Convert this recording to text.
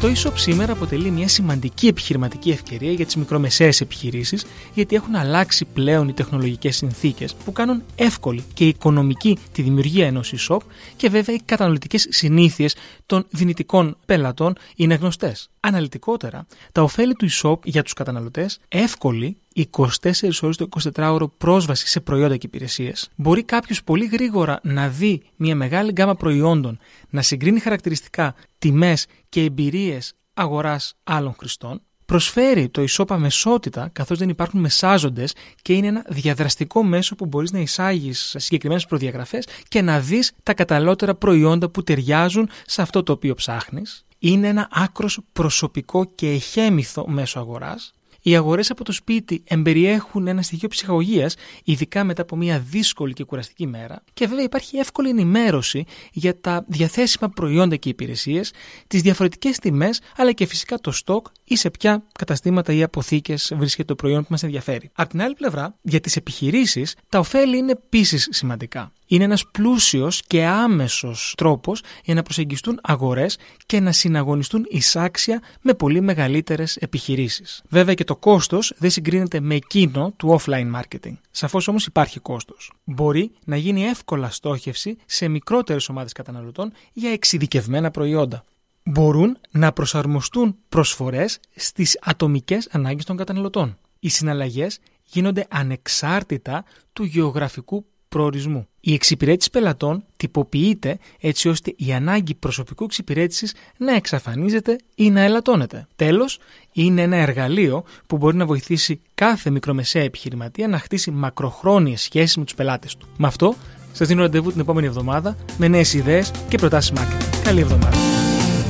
Το e σήμερα αποτελεί μια σημαντική επιχειρηματική ευκαιρία για τις μικρομεσαίες επιχειρήσεις, γιατί έχουν αλλάξει πλέον οι τεχνολογικές συνθήκες που κάνουν εύκολη και οικονομική τη δημιουργία ενός e-shop και βέβαια οι καταναλωτικές συνήθειες των δυνητικών πελατών είναι γνωστές. Αναλυτικότερα, τα ωφέλη του e-shop για τους καταναλωτές, εύκολη 24 ώρες το 24ωρο πρόσβαση σε προϊόντα και υπηρεσίες, μπορεί κάποιος πολύ γρήγορα να δει μια μεγάλη γκάμα προϊόντων, να συγκρίνει χαρακτηριστικά, τιμές και εμπειρίες αγοράς άλλων χρηστών, προσφέρει το e-shop αμεσότητα καθώς δεν υπάρχουν μεσάζοντες και είναι ένα διαδραστικό μέσο που μπορείς να εισάγεις συγκεκριμένες προδιαγραφές και να δεις τα καταλληλότερα προϊόντα που ταιριάζουν σε αυτό το οποίο ψάχνεις. Είναι ένα άκρος προσωπικό και εχέμηθο μέσο αγοράς οι αγορές από το σπίτι εμπεριέχουν ένα στοιχείο ψυχαγωγίας, ειδικά μετά από μια δύσκολη και κουραστική μέρα. Και βέβαια υπάρχει εύκολη ενημέρωση για τα διαθέσιμα προϊόντα και υπηρεσίες, τις διαφορετικές τιμές, αλλά και φυσικά το στόκ ή σε ποια καταστήματα ή αποθήκες βρίσκεται το προϊόν που μας ενδιαφέρει. Απ' την άλλη πλευρά, για τις επιχειρήσεις, τα ωφέλη είναι επίσης σημαντικά είναι ένας πλούσιος και άμεσος τρόπος για να προσεγγιστούν αγορές και να συναγωνιστούν εισάξια με πολύ μεγαλύτερες επιχειρήσεις. Βέβαια και το κόστος δεν συγκρίνεται με εκείνο του offline marketing. Σαφώς όμως υπάρχει κόστος. Μπορεί να γίνει εύκολα στόχευση σε μικρότερες ομάδες καταναλωτών για εξειδικευμένα προϊόντα. Μπορούν να προσαρμοστούν προσφορές στις ατομικές ανάγκες των καταναλωτών. Οι συναλλαγές γίνονται ανεξάρτητα του γεωγραφικού προορισμού. Η εξυπηρέτηση πελατών τυποποιείται έτσι ώστε η ανάγκη προσωπικού εξυπηρέτησης να εξαφανίζεται ή να ελαττώνεται. Τέλος, είναι ένα εργαλείο που μπορεί να βοηθήσει κάθε μικρομεσαία επιχειρηματία να χτίσει μακροχρόνιες σχέσεις με τους πελάτες του. Με αυτό, σας δίνω ραντεβού την επόμενη εβδομάδα με νέες ιδέες και προτάσεις marketing. Καλή εβδομάδα.